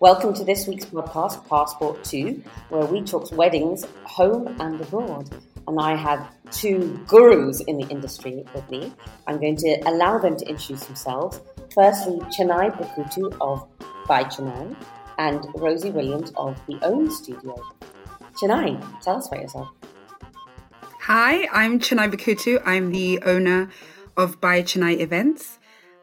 Welcome to this week's podcast, Passport to, where we talk weddings home and abroad. And I have two gurus in the industry with me. I'm going to allow them to introduce themselves. Firstly, Chenai Bukutu of By Chenai and Rosie Williams of The Own Studio. Chenai, tell us about yourself. Hi, I'm Chenai Bukutu. I'm the owner of By Chenai Events.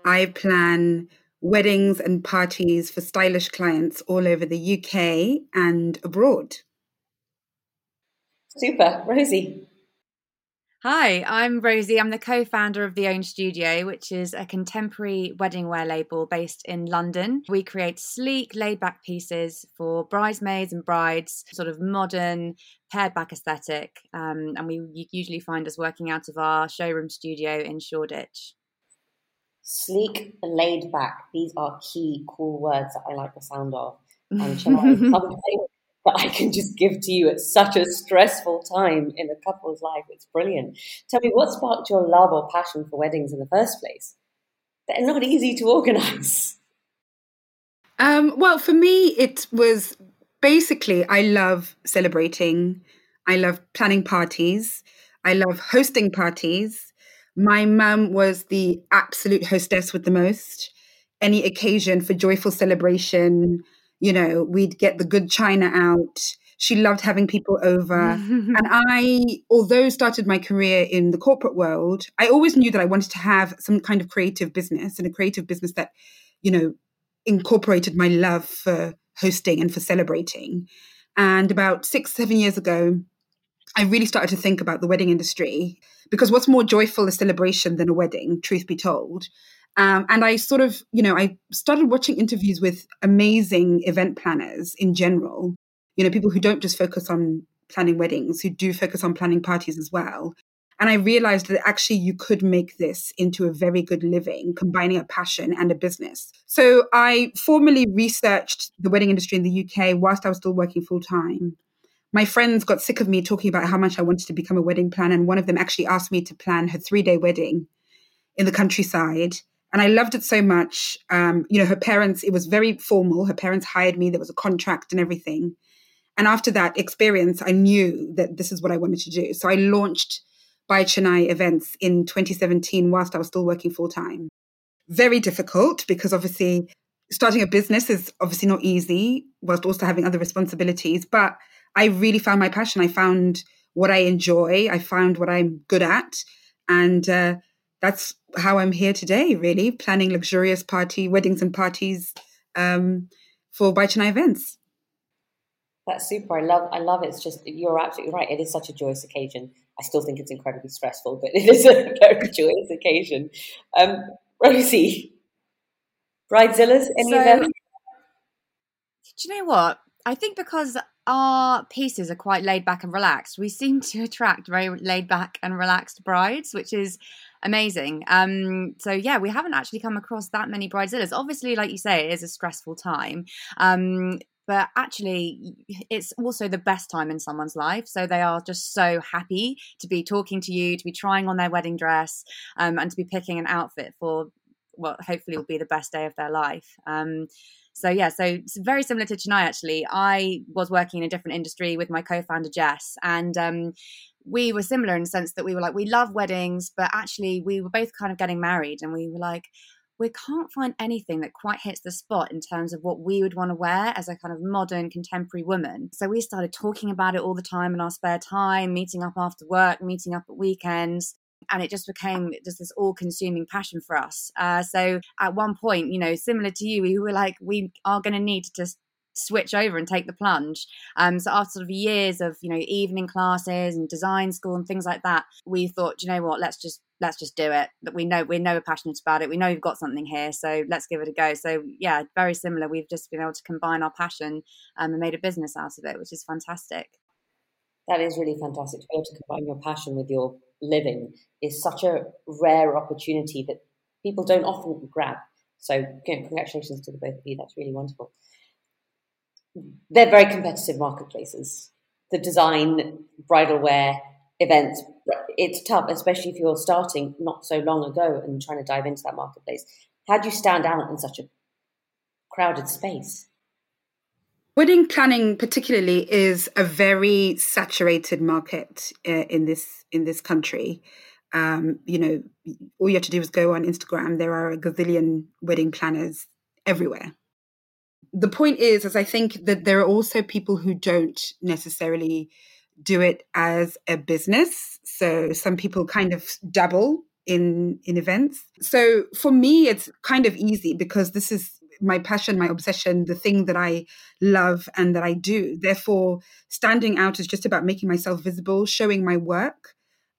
I plan weddings and parties for stylish clients all over the UK and abroad. Super. Rosie. Hi, I'm Rosie. I'm the co founder of The Own Studio, which is a contemporary wedding wear label based in London. We create sleek, laid back pieces for bridesmaids and brides, sort of modern, pared back aesthetic. Um, and we usually find us working out of our showroom studio in Shoreditch. Sleek, laid back. These are key, cool words that I like the sound of. And something that I can just give to you at such a stressful time in a couple's life. It's brilliant. Tell me, what sparked your love or passion for weddings in the first place? They're not easy to organize. Um, well, for me, it was basically I love celebrating, I love planning parties, I love hosting parties. My mum was the absolute hostess with the most. Any occasion for joyful celebration, you know, we'd get the good china out. She loved having people over. and I, although started my career in the corporate world, I always knew that I wanted to have some kind of creative business and a creative business that, you know, incorporated my love for hosting and for celebrating. And about six, seven years ago, I really started to think about the wedding industry because what's more joyful a celebration than a wedding, truth be told. Um, and I sort of, you know, I started watching interviews with amazing event planners in general, you know, people who don't just focus on planning weddings, who do focus on planning parties as well. And I realized that actually you could make this into a very good living, combining a passion and a business. So I formally researched the wedding industry in the UK whilst I was still working full time my friends got sick of me talking about how much I wanted to become a wedding planner. And one of them actually asked me to plan her three day wedding in the countryside. And I loved it so much. Um, you know, her parents, it was very formal. Her parents hired me, there was a contract and everything. And after that experience, I knew that this is what I wanted to do. So I launched By Chenai events in 2017 whilst I was still working full time. Very difficult because obviously starting a business is obviously not easy, whilst also having other responsibilities. But I really found my passion. I found what I enjoy. I found what I'm good at. And uh, that's how I'm here today, really, planning luxurious party, weddings and parties um, for By Chenai events. That's super. I love I love it. It's just you're absolutely right. It is such a joyous occasion. I still think it's incredibly stressful, but it is a very joyous occasion. Um, Rosie, Bridezillas, any so, of them? Do you know what? I think because our pieces are quite laid back and relaxed. We seem to attract very laid back and relaxed brides, which is amazing. Um, so yeah, we haven't actually come across that many bridezillas. Obviously, like you say, it is a stressful time. Um, but actually it's also the best time in someone's life so they are just so happy to be talking to you to be trying on their wedding dress um, and to be picking an outfit for what hopefully will be the best day of their life um, so yeah, so it's very similar to Chenai actually. I was working in a different industry with my co-founder Jess, and um, we were similar in the sense that we were like we love weddings, but actually we were both kind of getting married, and we were like we can't find anything that quite hits the spot in terms of what we would want to wear as a kind of modern contemporary woman. So we started talking about it all the time in our spare time, meeting up after work, meeting up at weekends and it just became just this all-consuming passion for us. Uh, so at one point, you know, similar to you, we were like, we are going to need to just switch over and take the plunge. Um, so after sort of years of you know evening classes and design school and things like that, we thought, you know what, let's just let's just do it. That we know we know we're passionate about it. We know we've got something here, so let's give it a go. So yeah, very similar. We've just been able to combine our passion um, and made a business out of it, which is fantastic. That is really fantastic to be able to combine your passion with your living is such a rare opportunity that people don't often grab. So, congratulations to the both of you. That's really wonderful. They're very competitive marketplaces. The design, bridal wear, events, it's tough, especially if you're starting not so long ago and trying to dive into that marketplace. How do you stand out in such a crowded space? Wedding planning, particularly, is a very saturated market uh, in this in this country. Um, you know, all you have to do is go on Instagram. There are a gazillion wedding planners everywhere. The point is, as I think that there are also people who don't necessarily do it as a business. So some people kind of dabble in in events. So for me, it's kind of easy because this is my passion, my obsession, the thing that I love and that I do. Therefore, standing out is just about making myself visible, showing my work.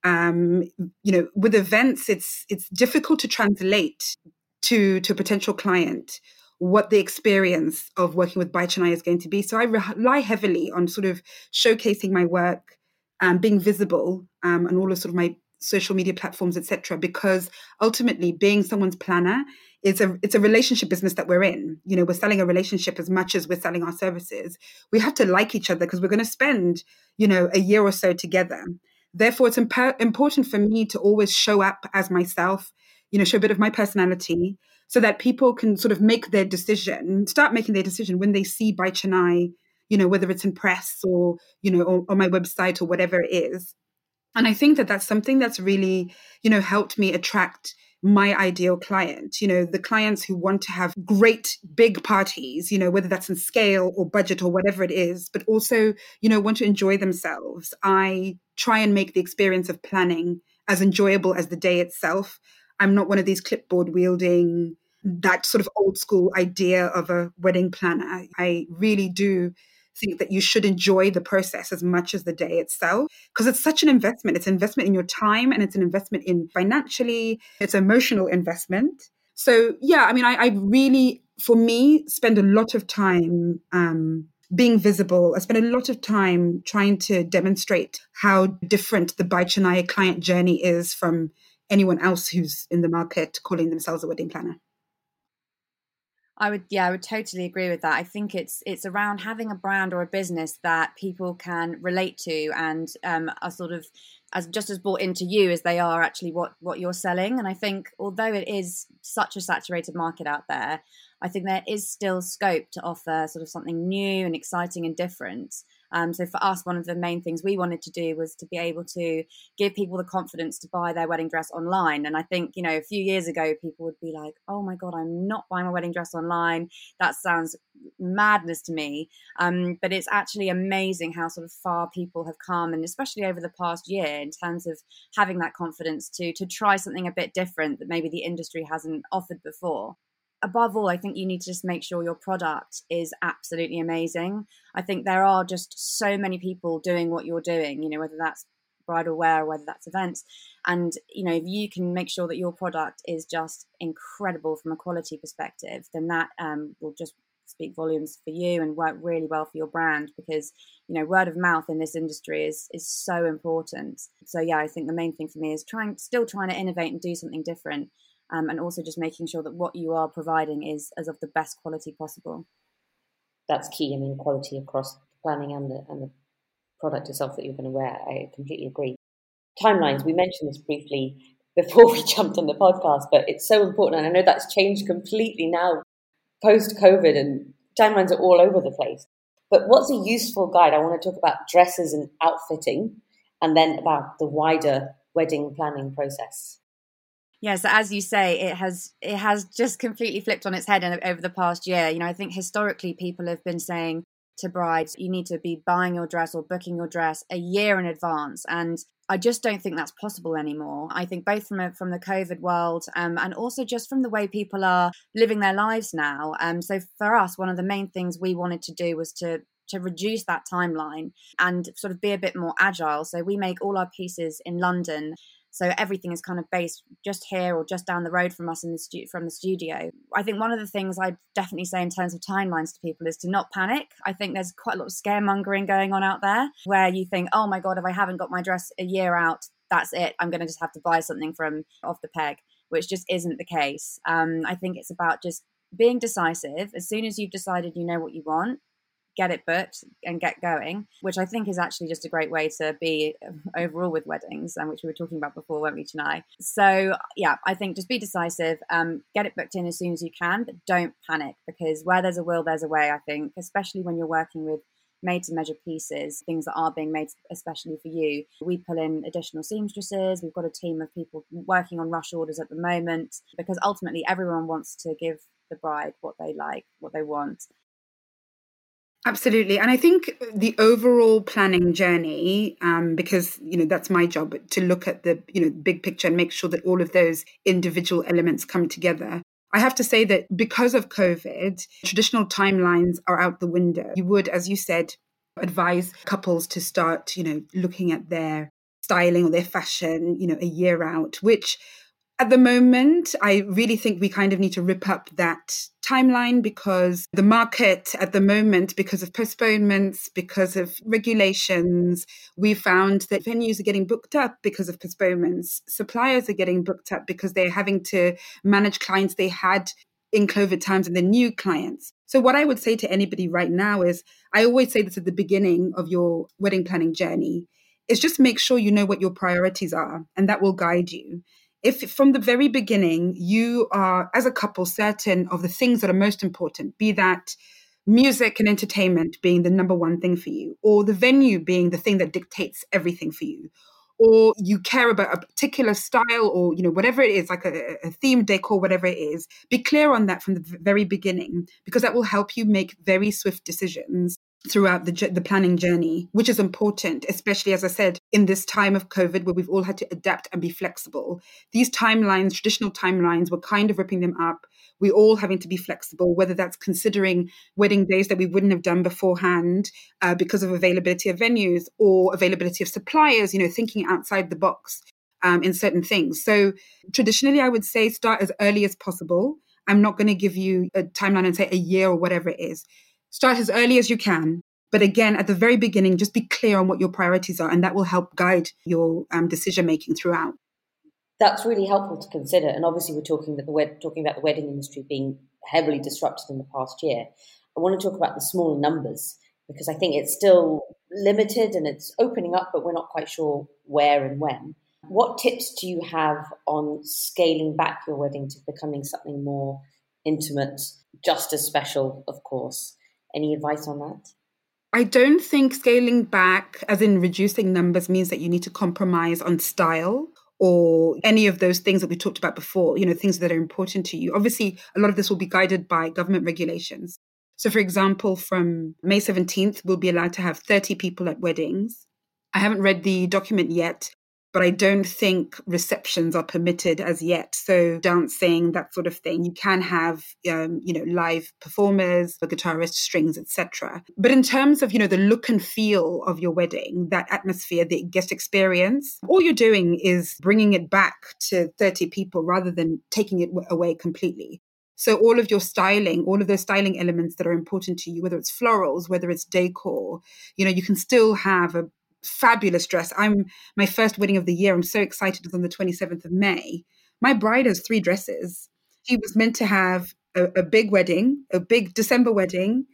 Um, you know, with events, it's it's difficult to translate to to a potential client what the experience of working with By Chenai is going to be. So I rely heavily on sort of showcasing my work, um, being visible, um, and all of sort of my social media platforms, etc. Because ultimately, being someone's planner it's a it's a relationship business that we're in. You know, we're selling a relationship as much as we're selling our services. We have to like each other because we're going to spend, you know, a year or so together. Therefore, it's imp- important for me to always show up as myself, you know, show a bit of my personality so that people can sort of make their decision, start making their decision when they see by Chenai, you know, whether it's in press or, you know, or, on my website or whatever it is. And I think that that's something that's really, you know, helped me attract my ideal client, you know, the clients who want to have great big parties, you know, whether that's in scale or budget or whatever it is, but also, you know, want to enjoy themselves. I try and make the experience of planning as enjoyable as the day itself. I'm not one of these clipboard wielding, that sort of old school idea of a wedding planner. I really do think that you should enjoy the process as much as the day itself because it's such an investment. It's an investment in your time and it's an investment in financially, it's emotional investment. So yeah, I mean, I, I really, for me, spend a lot of time um, being visible. I spend a lot of time trying to demonstrate how different the By Chenai client journey is from anyone else who's in the market calling themselves a wedding planner. I would, yeah, I would totally agree with that. I think it's it's around having a brand or a business that people can relate to and um, are sort of as just as bought into you as they are actually what what you're selling. And I think although it is such a saturated market out there, I think there is still scope to offer sort of something new and exciting and different. Um, so for us, one of the main things we wanted to do was to be able to give people the confidence to buy their wedding dress online. And I think, you know, a few years ago, people would be like, oh my God, I'm not buying my wedding dress online. That sounds madness to me. Um, but it's actually amazing how sort of far people have come, and especially over the past year, in terms of having that confidence to to try something a bit different that maybe the industry hasn't offered before above all, I think you need to just make sure your product is absolutely amazing. I think there are just so many people doing what you're doing, you know, whether that's bridal wear, whether that's events. And, you know, if you can make sure that your product is just incredible from a quality perspective, then that um, will just speak volumes for you and work really well for your brand because you know word of mouth in this industry is is so important so yeah i think the main thing for me is trying still trying to innovate and do something different um, and also just making sure that what you are providing is as of the best quality possible. That's key. I mean, quality across planning and the and the product itself that you're going to wear. I completely agree. Timelines. We mentioned this briefly before we jumped on the podcast, but it's so important, and I know that's changed completely now post COVID, and timelines are all over the place. But what's a useful guide? I want to talk about dresses and outfitting, and then about the wider wedding planning process. Yeah, so as you say, it has it has just completely flipped on its head over the past year. You know, I think historically people have been saying to brides, you need to be buying your dress or booking your dress a year in advance, and I just don't think that's possible anymore. I think both from a, from the COVID world um, and also just from the way people are living their lives now. Um, so for us, one of the main things we wanted to do was to to reduce that timeline and sort of be a bit more agile. So we make all our pieces in London so everything is kind of based just here or just down the road from us in the stu- from the studio. I think one of the things I'd definitely say in terms of timelines to people is to not panic. I think there's quite a lot of scaremongering going on out there where you think, oh my god, if I haven't got my dress a year out, that's it. I'm going to just have to buy something from off the peg, which just isn't the case. Um, I think it's about just being decisive. As soon as you've decided you know what you want, get it booked and get going, which I think is actually just a great way to be um, overall with weddings, and which we were talking about before, weren't we, tonight? So, yeah, I think just be decisive, um, get it booked in as soon as you can, but don't panic because where there's a will, there's a way, I think, especially when you're working with made to measure pieces, things that are being made especially for you. We pull in additional seamstresses. We've got a team of people working on rush orders at the moment because ultimately everyone wants to give the bride what they like, what they want. Absolutely. And I think the overall planning journey, um, because, you know, that's my job to look at the, you know, big picture and make sure that all of those individual elements come together. I have to say that because of COVID, traditional timelines are out the window. You would, as you said, advise couples to start, you know, looking at their styling or their fashion, you know, a year out, which at the moment, I really think we kind of need to rip up that timeline because the market at the moment, because of postponements, because of regulations, we found that venues are getting booked up because of postponements. Suppliers are getting booked up because they're having to manage clients they had in COVID times and the new clients. So, what I would say to anybody right now is I always say this at the beginning of your wedding planning journey is just make sure you know what your priorities are, and that will guide you if from the very beginning you are, as a couple, certain of the things that are most important, be that music and entertainment being the number one thing for you, or the venue being the thing that dictates everything for you, or you care about a particular style or you know whatever it is like a, a theme decor whatever it is be clear on that from the very beginning because that will help you make very swift decisions throughout the, the planning journey, which is important, especially as I said, in this time of COVID where we've all had to adapt and be flexible. These timelines, traditional timelines, we're kind of ripping them up. We're all having to be flexible, whether that's considering wedding days that we wouldn't have done beforehand uh, because of availability of venues or availability of suppliers, you know, thinking outside the box um, in certain things. So traditionally, I would say start as early as possible. I'm not going to give you a timeline and say a year or whatever it is Start as early as you can. But again, at the very beginning, just be clear on what your priorities are, and that will help guide your um, decision making throughout. That's really helpful to consider. And obviously, we're talking about the wed- talking about the wedding industry being heavily disrupted in the past year. I want to talk about the smaller numbers because I think it's still limited and it's opening up, but we're not quite sure where and when. What tips do you have on scaling back your wedding to becoming something more intimate, just as special, of course? Any advice on that? I don't think scaling back, as in reducing numbers, means that you need to compromise on style or any of those things that we talked about before, you know, things that are important to you. Obviously, a lot of this will be guided by government regulations. So, for example, from May 17th, we'll be allowed to have 30 people at weddings. I haven't read the document yet, but I don't think receptions are permitted as yet. So dancing, that sort of thing. You can have, um, you know, live performers, a guitarist, strings, etc. But in terms of, you know, the look and feel of your wedding, that atmosphere, the guest experience, all you're doing is bringing it back to 30 people rather than taking it away completely. So all of your styling, all of those styling elements that are important to you, whether it's florals, whether it's decor, you know, you can still have a fabulous dress. I'm my first wedding of the year. I'm so excited. It's on the 27th of May. My bride has three dresses. She was meant to have a, a big wedding, a big December wedding.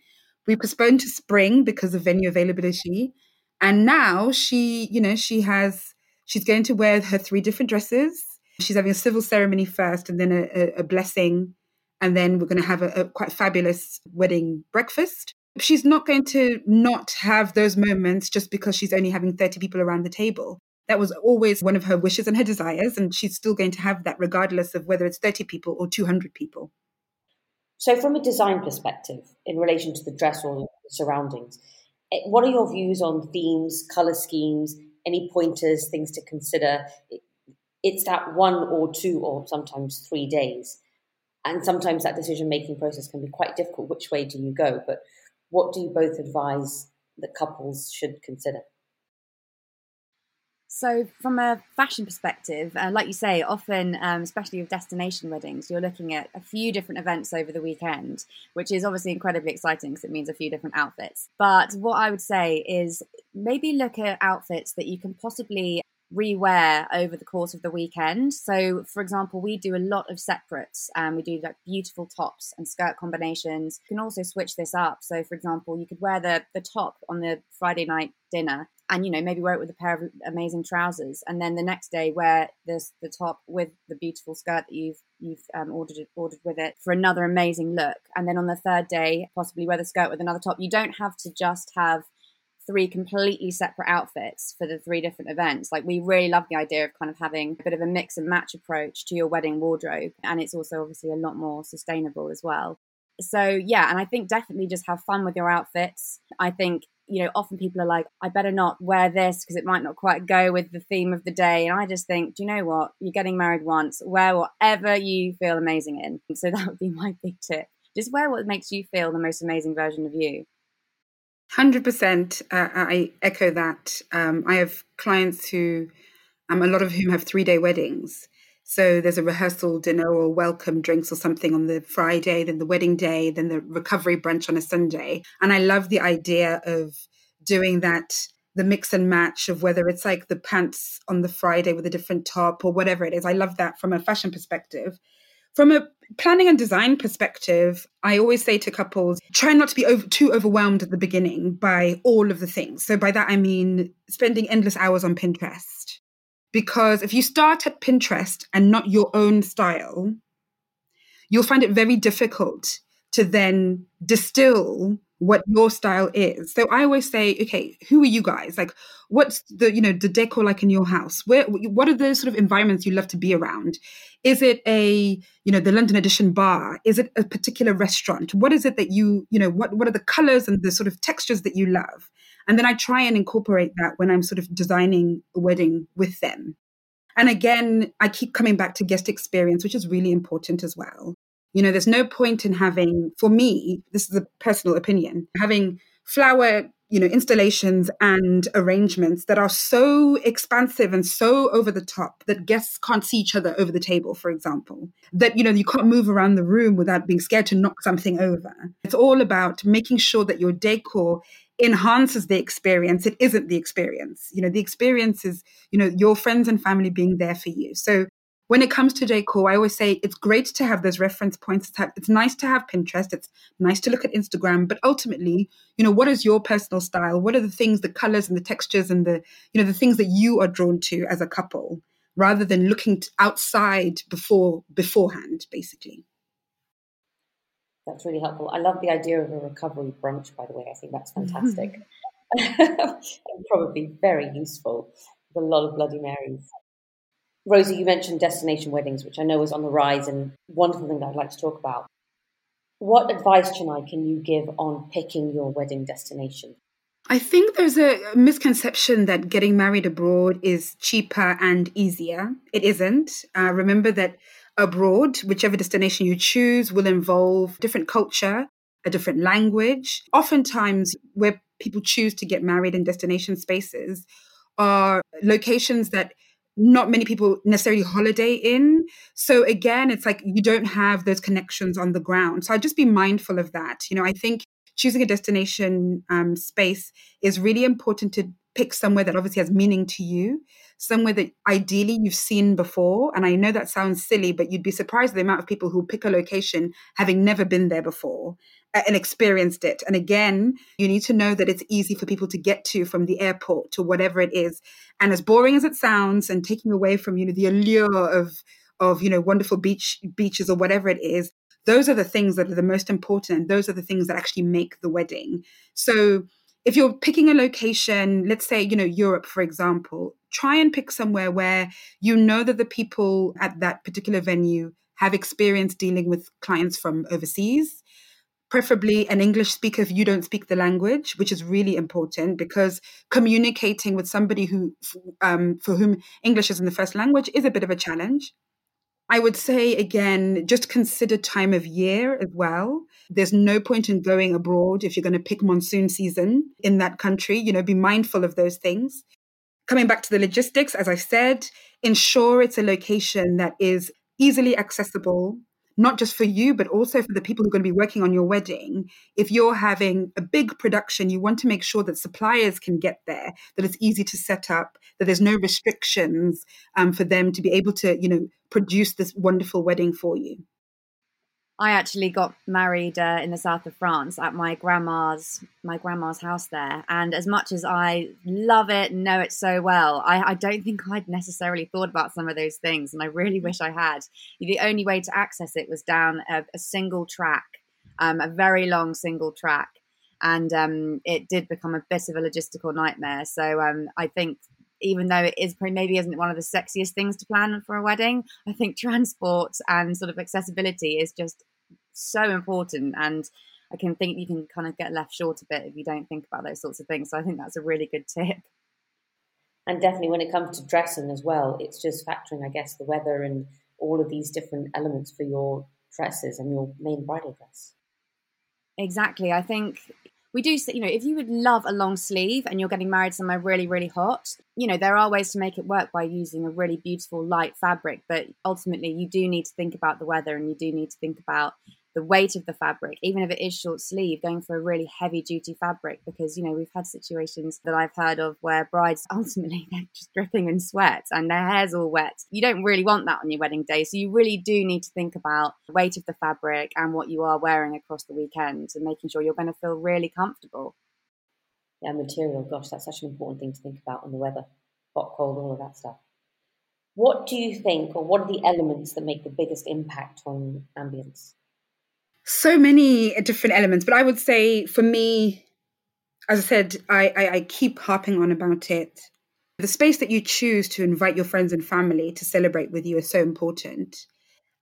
We postponed to spring because of venue availability. And now she, you know, she has, she's going to wear her three different dresses. She's having a civil ceremony first and then a, a, a blessing. And then we're going to have a, a quite fabulous wedding breakfast she's not going to not have those moments just because she's only having 30 people around the table. That was always one of her wishes and her desires, and she's still going to have that regardless of whether it's 30 people or 200 people. So, from a design perspective, in relation to the dress or the surroundings, eh, what are your views on themes, color schemes, any pointers, things to consider? It's that one or two or sometimes three days. And sometimes that decision making process can be quite difficult. Which way do you go? But what do you both advise that couples should consider? So, from a fashion perspective, uh, like you say, often, um, especially with destination weddings, you're looking at a few different events over the weekend, which is obviously incredibly exciting because it means a few different outfits. But what I would say is maybe look at outfits that you can possibly rewear over the course of the weekend. So, for example, we do a lot of separates and we do like beautiful tops and skirt combinations. You can also switch this up. So, for example, you could wear the, the top on the Friday night dinner and you know maybe wear it with a pair of amazing trousers and then the next day wear this the top with the beautiful skirt that you've you've um, ordered ordered with it for another amazing look and then on the third day possibly wear the skirt with another top you don't have to just have three completely separate outfits for the three different events. Like we really love the idea of kind of having a bit of a mix and match approach to your wedding wardrobe. And it's also obviously a lot more sustainable as well. So yeah, and I think definitely just have fun with your outfits. I think you know, often people are like, I better not wear this because it might not quite go with the theme of the day. And I just think, do you know what? You're getting married once, wear whatever you feel amazing in. So that would be my big tip. Just wear what makes you feel the most amazing version of you. 100%. Uh, I echo that. Um, I have clients who, um, a lot of whom have three day weddings. So there's a rehearsal dinner or welcome drinks or something on the Friday, then the wedding day, then the recovery brunch on a Sunday. And I love the idea of doing that the mix and match of whether it's like the pants on the Friday with a different top or whatever it is. I love that from a fashion perspective. From a planning and design perspective, I always say to couples, try not to be over, too overwhelmed at the beginning by all of the things. So by that I mean spending endless hours on Pinterest. Because if you start at Pinterest and not your own style, you'll find it very difficult to then distill what your style is. So I always say, okay, who are you guys? Like, what's the you know the decor like in your house? Where what are the sort of environments you love to be around? Is it a you know the London Edition bar? Is it a particular restaurant? What is it that you you know what what are the colors and the sort of textures that you love? And then I try and incorporate that when I'm sort of designing a wedding with them. And again, I keep coming back to guest experience, which is really important as well. You know, there's no point in having, for me, this is a personal opinion, having flower, you know, installations and arrangements that are so expansive and so over the top that guests can't see each other over the table, for example. That, you know, you can't move around the room without being scared to knock something over. It's all about making sure that your decor enhances the experience it isn't the experience you know the experience is you know your friends and family being there for you so when it comes to decor, I always say it's great to have those reference points. It's, nice to have Pinterest. It's nice to look at Instagram. But ultimately, you know, what is your personal style? What are the things, the colors and the textures and the, you know, the things that you are drawn to as a couple, rather than looking outside before beforehand, basically. That's really helpful. I love the idea of a recovery brunch. By the way, I think that's fantastic. and probably very useful with a lot of Bloody Marys. Rosie, you mentioned destination weddings, which I know is on the rise and wonderful thing that I'd like to talk about. What advice, Chenai, can you give on picking your wedding destination? I think there's a misconception that getting married abroad is cheaper and easier. It isn't. Uh, remember that abroad, whichever destination you choose, will involve different culture, a different language. Oftentimes, where people choose to get married in destination spaces are locations that not many people necessarily holiday in. So again, it's like you don't have those connections on the ground. So I'd just be mindful of that. You know, I think choosing a destination um, space is really important to pick somewhere that obviously has meaning to you, somewhere that ideally you've seen before. And I know that sounds silly, but you'd be surprised the amount of people who pick a location having never been there before and experienced it. And again, you need to know that it's easy for people to get to from the airport to whatever it is. And as boring as it sounds, and taking away from you know the allure of of you know wonderful beach beaches or whatever it is, those are the things that are the most important, those are the things that actually make the wedding. So if you're picking a location, let's say, you know, Europe, for example, try and pick somewhere where you know that the people at that particular venue have experience dealing with clients from overseas preferably an English speaker if you don't speak the language, which is really important because communicating with somebody who, um, for whom English isn't the first language is a bit of a challenge. I would say again, just consider time of year as well. There's no point in going abroad if you're going to pick monsoon season in that country. You know, be mindful of those things. Coming back to the logistics, as I said, ensure it's a location that is easily accessible not just for you, but also for the people who are going to be working on your wedding. If you're having a big production, you want to make sure that suppliers can get there, that it's easy to set up, that there's no restrictions um, for them to be able to, you know, produce this wonderful wedding for you. I actually got married uh, in the south of France at my grandma's my grandma's house there, and as much as I love it, know it so well, I, I, don't think I'd necessarily thought about some of those things, and I really wish I had. The only way to access it was down a, a single track, um, a very long single track, and um, it did become a bit of a logistical nightmare. So um, I think even though it is probably maybe isn't one of the sexiest things to plan for a wedding, I think transport and sort of accessibility is just so important. And I can think you can kind of get left short a bit if you don't think about those sorts of things. So I think that's a really good tip. And definitely when it comes to dressing as well, it's just factoring, I guess, the weather and all of these different elements for your dresses and your main bridal dress. Exactly. I think we do you know if you would love a long sleeve and you're getting married somewhere really really hot you know there are ways to make it work by using a really beautiful light fabric but ultimately you do need to think about the weather and you do need to think about the weight of the fabric, even if it is short sleeve, going for a really heavy duty fabric because, you know, we've had situations that I've heard of where brides ultimately they're just dripping in sweat and their hair's all wet. You don't really want that on your wedding day. So you really do need to think about the weight of the fabric and what you are wearing across the weekend and making sure you're going to feel really comfortable. Yeah, material, gosh, that's such an important thing to think about on the weather, hot, cold, all of that stuff. What do you think, or what are the elements that make the biggest impact on ambience? So many different elements, but I would say for me, as I said, I, I, I keep harping on about it. The space that you choose to invite your friends and family to celebrate with you is so important.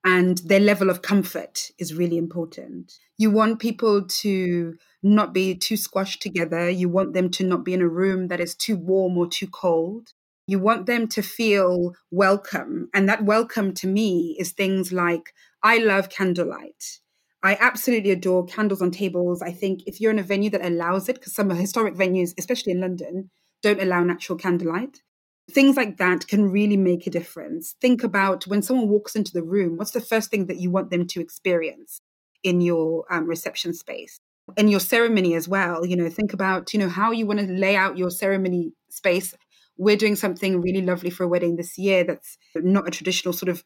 And their level of comfort is really important. You want people to not be too squashed together. You want them to not be in a room that is too warm or too cold. You want them to feel welcome. And that welcome to me is things like I love candlelight. I absolutely adore candles on tables. I think if you're in a venue that allows it, because some historic venues, especially in London, don't allow natural candlelight, things like that can really make a difference. Think about when someone walks into the room, what's the first thing that you want them to experience in your um, reception space? In your ceremony as well, you know, think about, you know, how you want to lay out your ceremony space. We're doing something really lovely for a wedding this year that's not a traditional sort of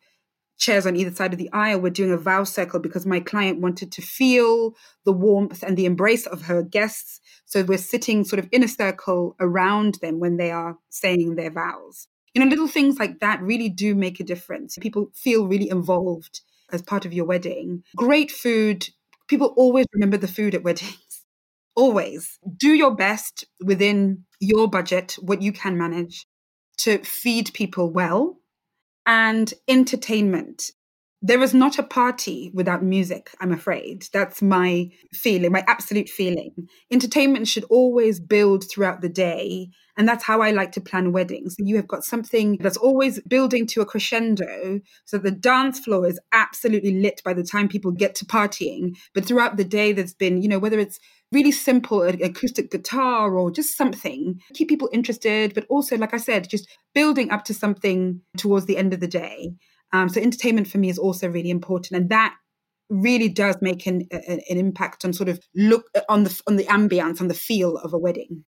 chairs on either side of the aisle were doing a vow circle because my client wanted to feel the warmth and the embrace of her guests. So we're sitting sort of in a circle around them when they are saying their vows. You know, little things like that really do make a difference. People feel really involved as part of your wedding. Great food. People always remember the food at weddings. Always. Do your best within your budget, what you can manage, to feed people well and entertainment. There is not a party without music, I'm afraid. That's my feeling, my absolute feeling. Entertainment should always build throughout the day. And that's how I like to plan weddings. You have got something that's always building to a crescendo. So the dance floor is absolutely lit by the time people get to partying. But throughout the day, there's been, you know, whether it's really simple acoustic guitar or just something keep people interested but also like i said just building up to something towards the end of the day. Um, so entertainment for me is also really important and that really does make an, an impact on sort of look on the on the ambience on the feel of a wedding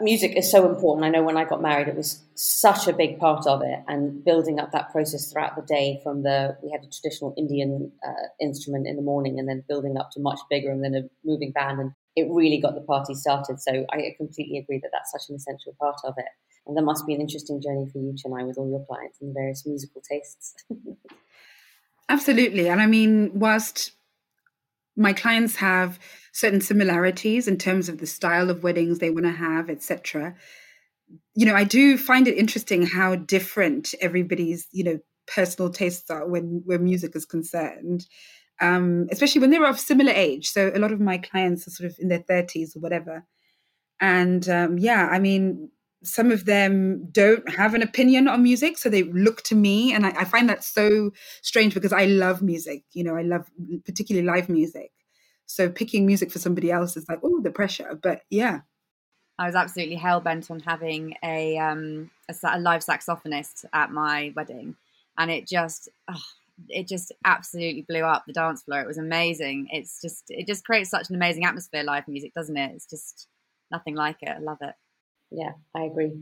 music is so important. I know when I got married, it was such a big part of it, and building up that process throughout the day. From the we had a traditional Indian uh, instrument in the morning, and then building up to much bigger, and then a moving band, and it really got the party started. So I completely agree that that's such an essential part of it. And there must be an interesting journey for you, Chenai, with all your clients and various musical tastes. Absolutely, and I mean, whilst my clients have certain similarities in terms of the style of weddings they want to have, etc. You know, I do find it interesting how different everybody's, you know, personal tastes are when where music is concerned. Um, especially when they're of similar age. So a lot of my clients are sort of in their 30s or whatever. And um, yeah, I mean, some of them don't have an opinion on music so they look to me and I, I, find that so strange because i love music you know i love particularly live music so picking music for somebody else is like, oh, the pressure. But yeah. I was absolutely hell bent on having a, um, a, a live saxophonist at my wedding, and it just oh, it just absolutely blew up the dance floor. It was amazing. It's just it just creates such an amazing atmosphere, live music, doesn't it? It's just nothing like it. I love it. Yeah, I agree.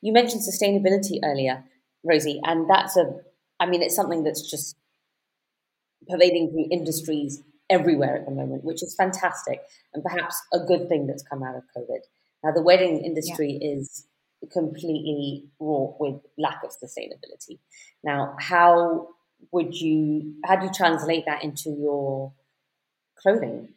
You mentioned sustainability earlier, Rosie, and that's a I mean it's something that's just pervading through industries everywhere at the moment, which is fantastic and perhaps a good thing that's come out of COVID. Now the wedding industry yeah. is completely wrought with lack of sustainability. Now, how would you how do you translate that into your clothing?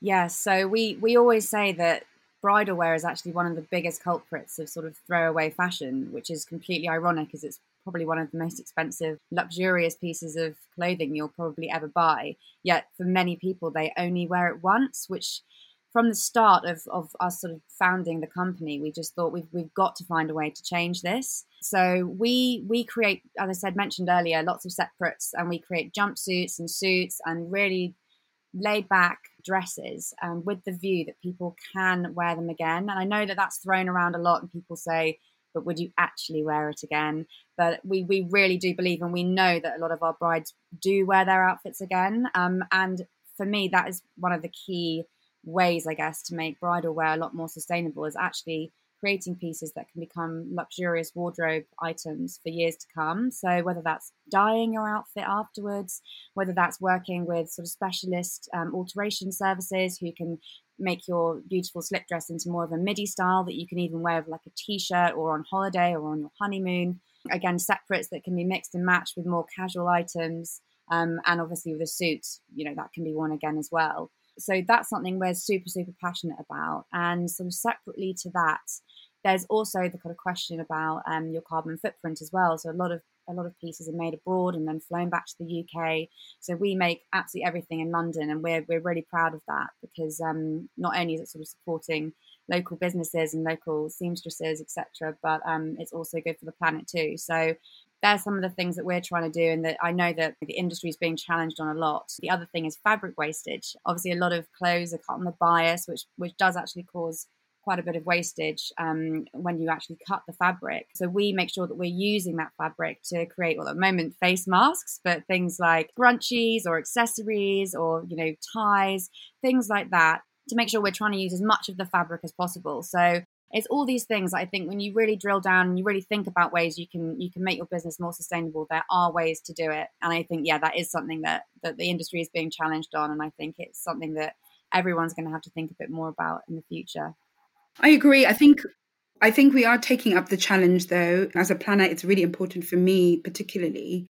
Yeah, so we we always say that bridal wear is actually one of the biggest culprits of sort of throwaway fashion, which is completely ironic as it's probably one of the most expensive, luxurious pieces of clothing you'll probably ever buy. Yet for many people, they only wear it once, which from the start of, of us sort of founding the company, we just thought we've, we've got to find a way to change this. So we we create, as I said, mentioned earlier, lots of separates, and we create jumpsuits and suits and really laid back dresses um, with the view that people can wear them again. And I know that that's thrown around a lot, and people say, but would you actually wear it again? But we, we really do believe, and we know that a lot of our brides do wear their outfits again. Um, and for me, that is one of the key ways, I guess, to make bridal wear a lot more sustainable is actually creating pieces that can become luxurious wardrobe items for years to come. So whether that's dyeing your outfit afterwards, whether that's working with sort of specialist um, alteration services who can make your beautiful slip dress into more of a midi style that you can even wear with like a t-shirt or on holiday or on your honeymoon. Again, separates that can be mixed and matched with more casual items. Um, and obviously with a suit, you know, that can be worn again as well so that's something we're super super passionate about and sort of separately to that there's also the kind of question about um, your carbon footprint as well so a lot of a lot of pieces are made abroad and then flown back to the UK. So we make absolutely everything in London, and we're we're really proud of that because um, not only is it sort of supporting local businesses and local seamstresses, etc., but um, it's also good for the planet too. So there's some of the things that we're trying to do and that I know that the industry is being challenged on a lot. The other thing is fabric wastage. Obviously, a lot of clothes are cut on the bias, which which does actually cause quite a bit of wastage um, when you actually cut the fabric. So we make sure that we're using that fabric to create, well, at the moment, face masks, but things like scrunchies or accessories or you know ties, things like that, to make sure we're trying to use as much of the fabric as possible. So it's all these things i think when you really drill down and you really think about ways you can you can make your business more sustainable there are ways to do it. And i think yeah that is something that that the industry is being challenged on. And i think it's something that everyone's going to have to think a bit more about in the future. I agree. I think i think we are taking up the challenge though as a planner it's really important for me particularly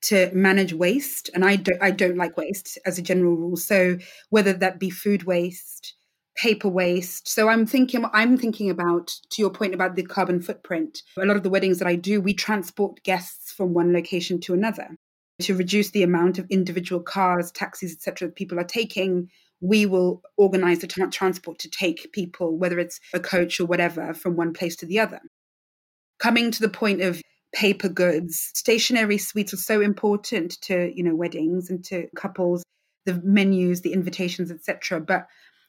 to manage waste. And i don't i don't like waste as a general rule. So whether that be food waste paper waste. So I'm thinking I'm thinking about to your point about the carbon footprint. A lot of the weddings that I do, we transport guests from one location to another to reduce the amount of individual cars, taxis, etc. That people are taking. We will organize the tra- transport to take people, whether it's a coach or whatever, from one place to the other. Coming to the point of paper goods, stationery suites are so important to you know weddings and to couples. The menus, the invitations, etc. But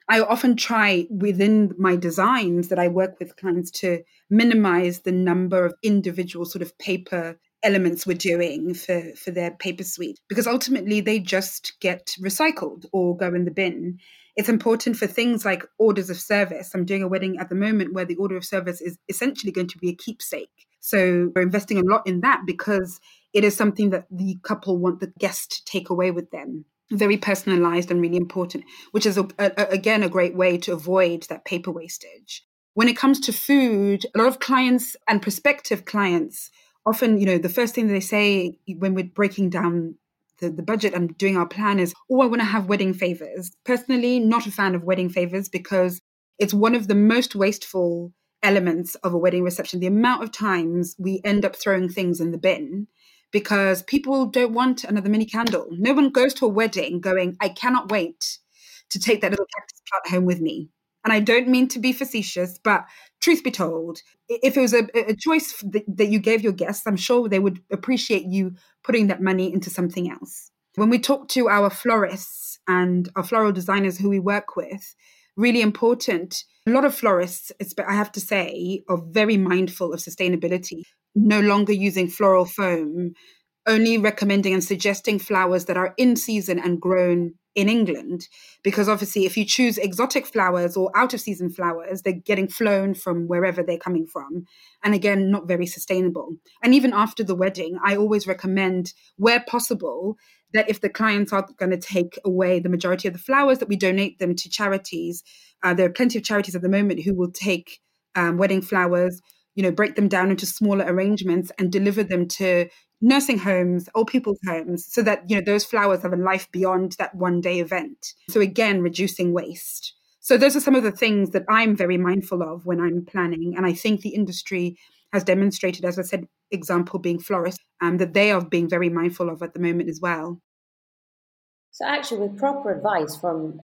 I often try within my designs that I work with clients to minimize the number of individual sort of paper elements we're doing for, for their paper suite because ultimately they just get recycled or go in the bin. It's important for things like orders of service. I'm doing a wedding at the moment where the order of service is essentially going to be a keepsake. So we're investing a lot in that because it is something that the couple want the guest to take away with them very personalized and really important, which is a, a, again a great way to avoid that paper wastage. When it comes to food, a lot of clients and prospective clients often, you know, the first thing they say when we're breaking down the, the budget and doing our plan is, oh, I want to have wedding favors. Personally, not a fan of wedding favors because it's one of the most wasteful elements of a wedding reception. The amount of times we end up throwing things in the bin because people don't want another mini candle. No one goes to a wedding going, I cannot wait to take that little cactus plant home with me. And I don't mean to be facetious, but truth be told, if it was a, a choice that you gave your guests, I'm sure they would appreciate you putting that money into something else. When we talk to our florists and our floral designers who we work with, really important. A lot of florists, I have to say, are very mindful of sustainability no longer using floral foam only recommending and suggesting flowers that are in season and grown in England. Because obviously, if you choose exotic flowers or out of season flowers, they're getting flown from wherever they're coming from. And again, not very sustainable. And even after the wedding, I always recommend, where possible, that if the clients are going to take away the majority of the flowers, that we donate them to charities. Uh, there are plenty of charities at the moment who will take um, wedding flowers, you know, break them down into smaller arrangements and deliver them to nursing homes, old people's homes, so that you know those flowers have a life beyond that one day event. So again, reducing waste. So those are some of the things that I'm very mindful of when I'm planning, and I think the industry has demonstrated, as I said, example being florists, um, that they are being very mindful of at the moment as well. So actually, with proper advice from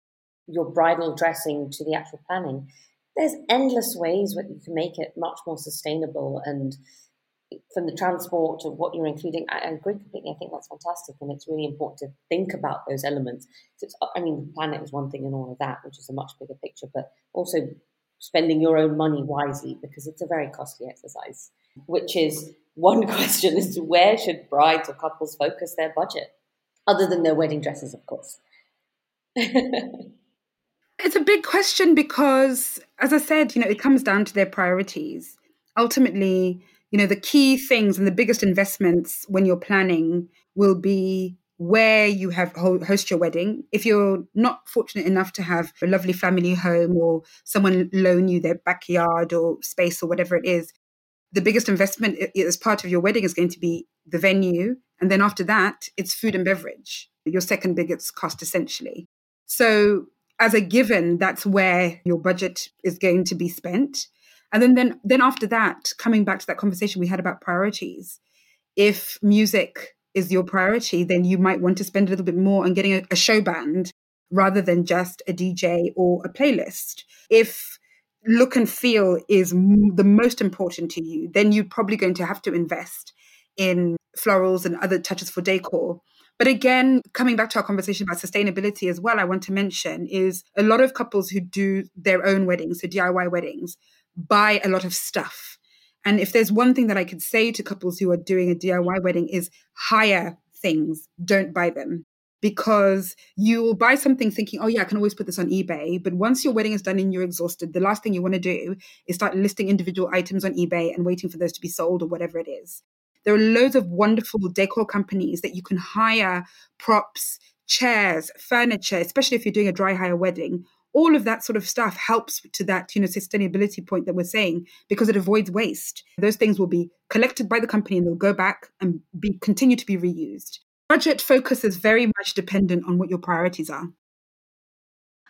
your bridal dressing to the actual planning, there's endless ways that you can make it much more sustainable and from the transport to what you're including, I, agree completely. I think that's fantastic, and it's really important to think about those elements. Uh, I mean, the planet is one thing, and all of that, which is a much bigger picture, but also spending your own money wisely because it's a very costly exercise. Which is one question: is where should brides or couples focus their budget, other than their wedding dresses, of course. it's a big question because, as I said, you know, it comes down to their priorities. Ultimately, you know the key things and the biggest investments when you're planning will be where you have host your wedding. If you're not fortunate enough to have a lovely family home or someone loan you their backyard or space or whatever it is the biggest investment as part of your wedding is going to be the venue. And then after that it's food and beverage your second biggest cost essentially. So as a given that's where your budget is going to be spent and then, then, then after that, coming back to that conversation we had about priorities, if music is your priority, then you might want to spend a little bit more on getting a, a show band rather than just a DJ or a playlist. If look and feel is m- the most important to you, then you're probably going to have to invest in florals and other touches for decor. But again, coming back to our conversation about sustainability as well, I want to mention is a lot of couples who do their own weddings, so DIY weddings, buy a lot of stuff. And if there's one thing that I could say to couples who are doing a DIY wedding is hire things, don't buy them. Because you will buy something thinking, oh, yeah, I can always put this on eBay. But once your wedding is done and you're exhausted, the last thing you want to do is start listing individual items on eBay and waiting for those to be sold or whatever it is. There are loads of wonderful decor companies that you can hire props, chairs, furniture, especially if you're doing a dry hire wedding, all of that sort of stuff helps to that you know sustainability point that we're saying because it avoids waste. Those things will be collected by the company and they'll go back and be continue to be reused. Budget focus is very much dependent on what your priorities are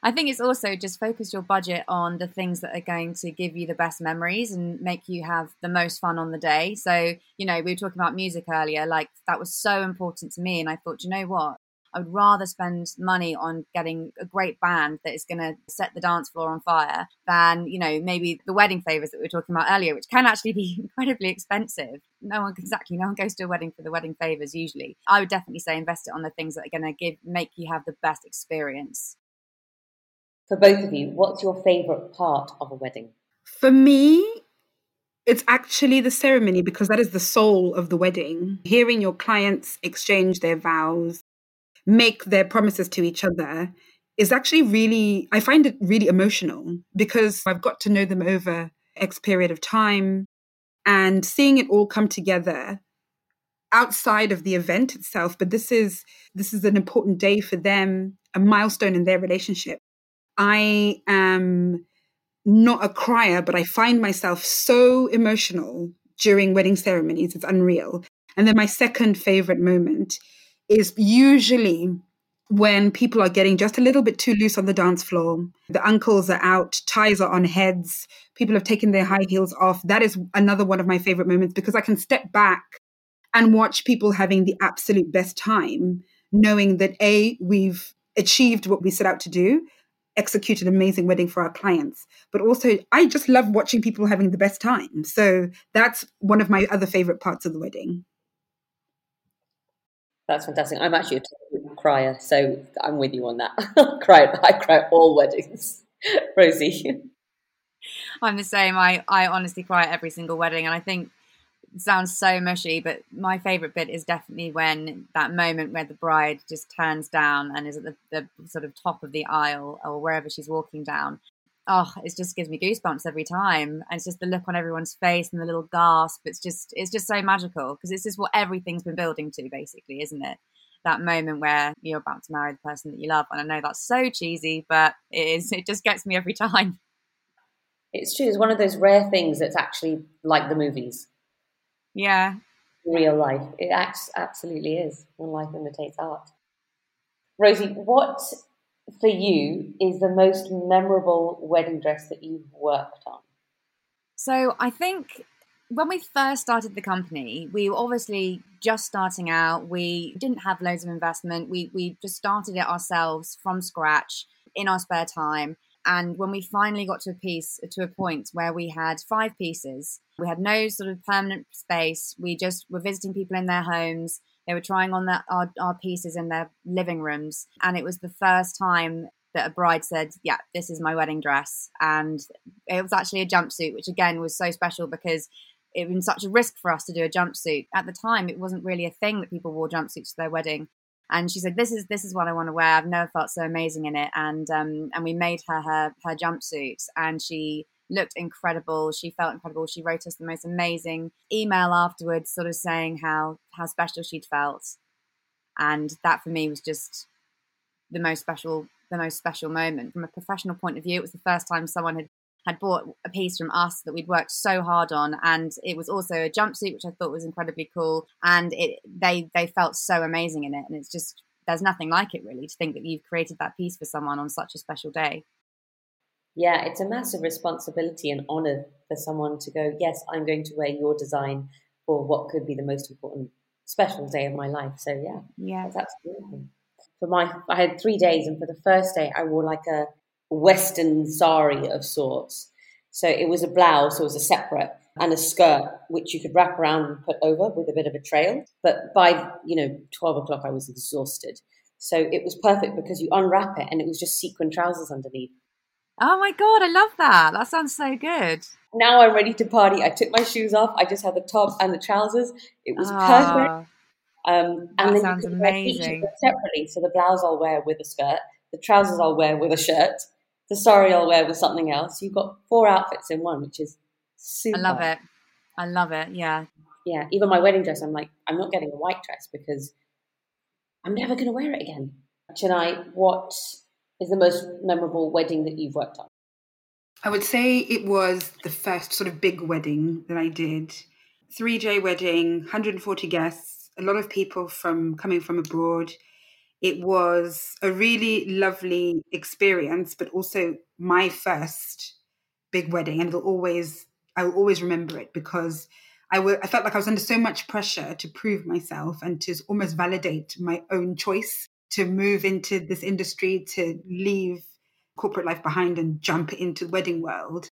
I think it's also just focus your budget on the things that are going to give you the best memories and make you have the most fun on the day. So, you know, we were talking about music earlier, like that was so important to me. And I thought, you know what? I would rather spend money on getting a great band that is going to set the dance floor on fire than, you know, maybe the wedding favors that we were talking about earlier, which can actually be incredibly expensive. No one exactly, no one goes to a wedding for the wedding favors usually. I would definitely say invest it on the things that are going to give make you have the best experience. For both of you, what's your favorite part of a wedding? For me, it's actually the ceremony because that is the soul of the wedding. Hearing your clients exchange their vows, make their promises to each other is actually really, I find it really emotional because I've got to know them over X period of time and seeing it all come together outside of the event itself but this is this is an important day for them a milestone in their relationship i am not a crier but i find myself so emotional during wedding ceremonies it's unreal and then my second favorite moment is usually when people are getting just a little bit too loose on the dance floor. The uncles are out, ties are on heads, people have taken their high heels off. That is another one of my favorite moments because I can step back and watch people having the absolute best time, knowing that A, we've achieved what we set out to do, execute an amazing wedding for our clients. But also, I just love watching people having the best time. So that's one of my other favorite parts of the wedding. That's fantastic. I'm actually a total crier, so I'm with you on that. I cry, I cry all weddings. Rosie. I'm the same. I, I honestly cry at every single wedding, and I think sounds so mushy, but my favorite bit is definitely when that moment where the bride just turns down and is at the, the sort of top of the aisle or wherever she's walking down. Oh, it just gives me goosebumps every time. And it's just the look on everyone's face and the little gasp. It's just, it's just so magical because it's just what everything's been building to, basically, isn't it? That moment where you're about to marry the person that you love. And I know that's so cheesy, but it is. It just gets me every time. It's true. It's one of those rare things that's actually like the movies. Yeah. Real life. It acts, absolutely is when life imitates art. Rosie, what for you is the most memorable wedding dress that you've worked on? So I think when we first started the company, we were obviously just starting out. We didn't have loads of investment. We we just started it ourselves from scratch in our spare time. And when we finally got to a piece, to a point where we had five pieces, we had no sort of permanent space. We just were visiting people in their homes. They were trying on our, our pieces in their living rooms. And it was the first time that a bride said, Yeah, this is my wedding dress. And it was actually a jumpsuit, which again was so special because it was such a risk for us to do a jumpsuit. At the time, it wasn't really a thing that people wore jumpsuits to their wedding and she said, "This is this is what I want to wear. I've never felt so amazing in it." And um, and we made her her her jumpsuit, and she looked incredible. She felt incredible. She wrote us the most amazing email afterwards, sort of saying how how special she'd felt, and that for me was just the most special the most special moment from a professional point of view. It was the first time someone had had bought a piece from us that we'd worked so hard on and it was also a jumpsuit which i thought was incredibly cool and it they they felt so amazing in it and it's just there's nothing like it really to think that you've created that piece for someone on such a special day. Yeah it's a massive responsibility and honor for someone to go yes i'm going to wear your design for what could be the most important special day of my life. So yeah yeah. that's absolutely for my i had three days and for the first day i wore like a Western sari of sorts. So it was a blouse, so it was a separate, and a skirt which you could wrap around and put over with a bit of a trail. But by you know twelve o'clock, I was exhausted. So it was perfect because you unwrap it and it was just sequin trousers underneath. Oh my god, I love that! That sounds so good. Now I'm ready to party. I took my shoes off. I just had the top and the trousers. It was oh, perfect. Um, and that sounds amazing. Separately, so the blouse I'll wear with a skirt, the trousers I'll wear with a shirt, the sari I'll wear with something else. You've got four outfits in one, which is super. I love it. I love it. Yeah. Yeah. Even my wedding dress, I'm like, I'm not getting a white dress because I'm never going to wear it again. Tonight, what is the most memorable wedding that you've worked on? I would say it was the first sort of big wedding that I did. Three day wedding, 140 guests, a lot of people from coming from abroad. It was a really lovely experience, but also my first big wedding. And it'll always, I will always remember it because I, w- I felt like I was under so much pressure to prove myself and to almost validate my own choice to move into this industry, to leave corporate life behind and jump into the wedding world.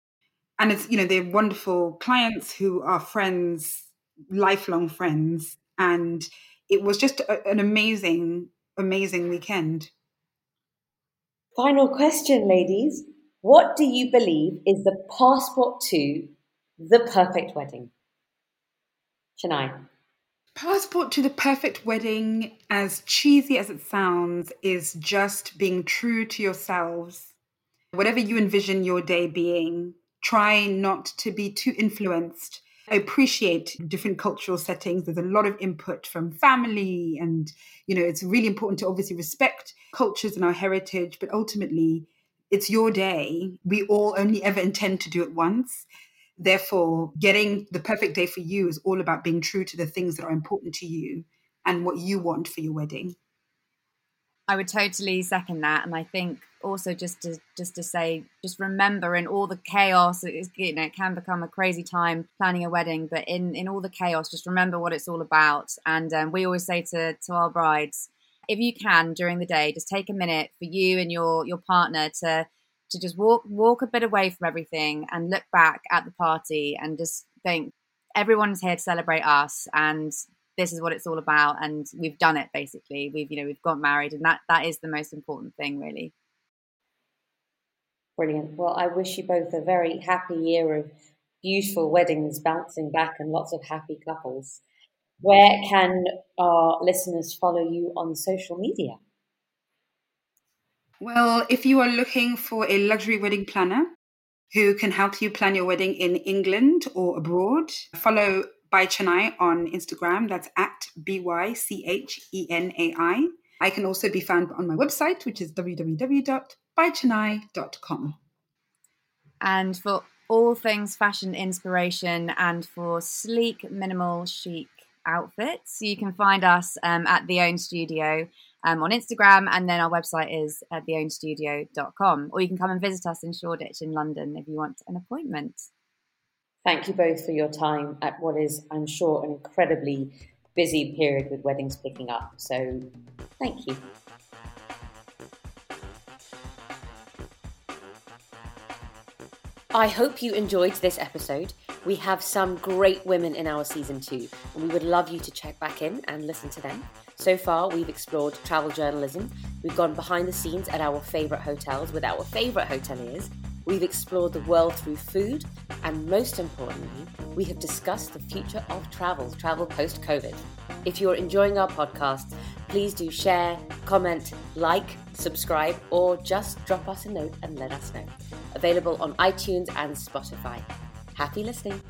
And it's, you know, they're wonderful clients who are friends, lifelong friends. And it was just a, an amazing amazing weekend. Final question, ladies. What do you believe is the passport to the perfect wedding? Chenai. Passport to the perfect wedding, as cheesy as it sounds, is just being true to yourselves. Whatever you envision your day being, try not to be too influenced I appreciate different cultural settings. There's a lot of input from family, and you know, it's really important to obviously respect cultures and our heritage, but ultimately, it's your day. We all only ever intend to do it once. Therefore, getting the perfect day for you is all about being true to the things that are important to you and what you want for your wedding. I would totally second that, and I think also just to just to say, just remember in all the chaos, it's, you know, it can become a crazy time planning a wedding, but in in all the chaos, just remember what it's all about. And um, we always say to to our brides, if you can during the day, just take a minute for you and your your partner to to just walk walk a bit away from everything and look back at the party and just think everyone's here to celebrate us and this is what it's all about and we've done it basically we've you know we've got married and that that is the most important thing really brilliant well i wish you both a very happy year of beautiful weddings bouncing back and lots of happy couples. Where can our listeners follow you on social media? Well, if you are looking for a luxury wedding planner who can help you plan your wedding in England or abroad, follow by Chenai on Instagram. That's at B Y C H E N A I. I can also be found on my website, which is www.bychenai.com. And for all things fashion inspiration and for sleek, minimal, chic outfits, you can find us um, at The Own Studio um, on Instagram, and then our website is at theownstudio.com. Or you can come and visit us in Shoreditch in London if you want an appointment. Thank you both for your time at what is, I'm sure, an incredibly busy period with weddings picking up. So, thank you. I hope you enjoyed this episode. We have some great women in our season two, and we would love you to check back in and listen to them. So far, we've explored travel journalism, we've gone behind the scenes at our favourite hotels with our favourite hoteliers, we've explored the world through food, and most importantly, we have discussed the future of travel, travel post COVID. If you're enjoying our podcast, please do share, comment, like, subscribe, or just drop us a note and let us know. Available on iTunes and Spotify. Happy listening.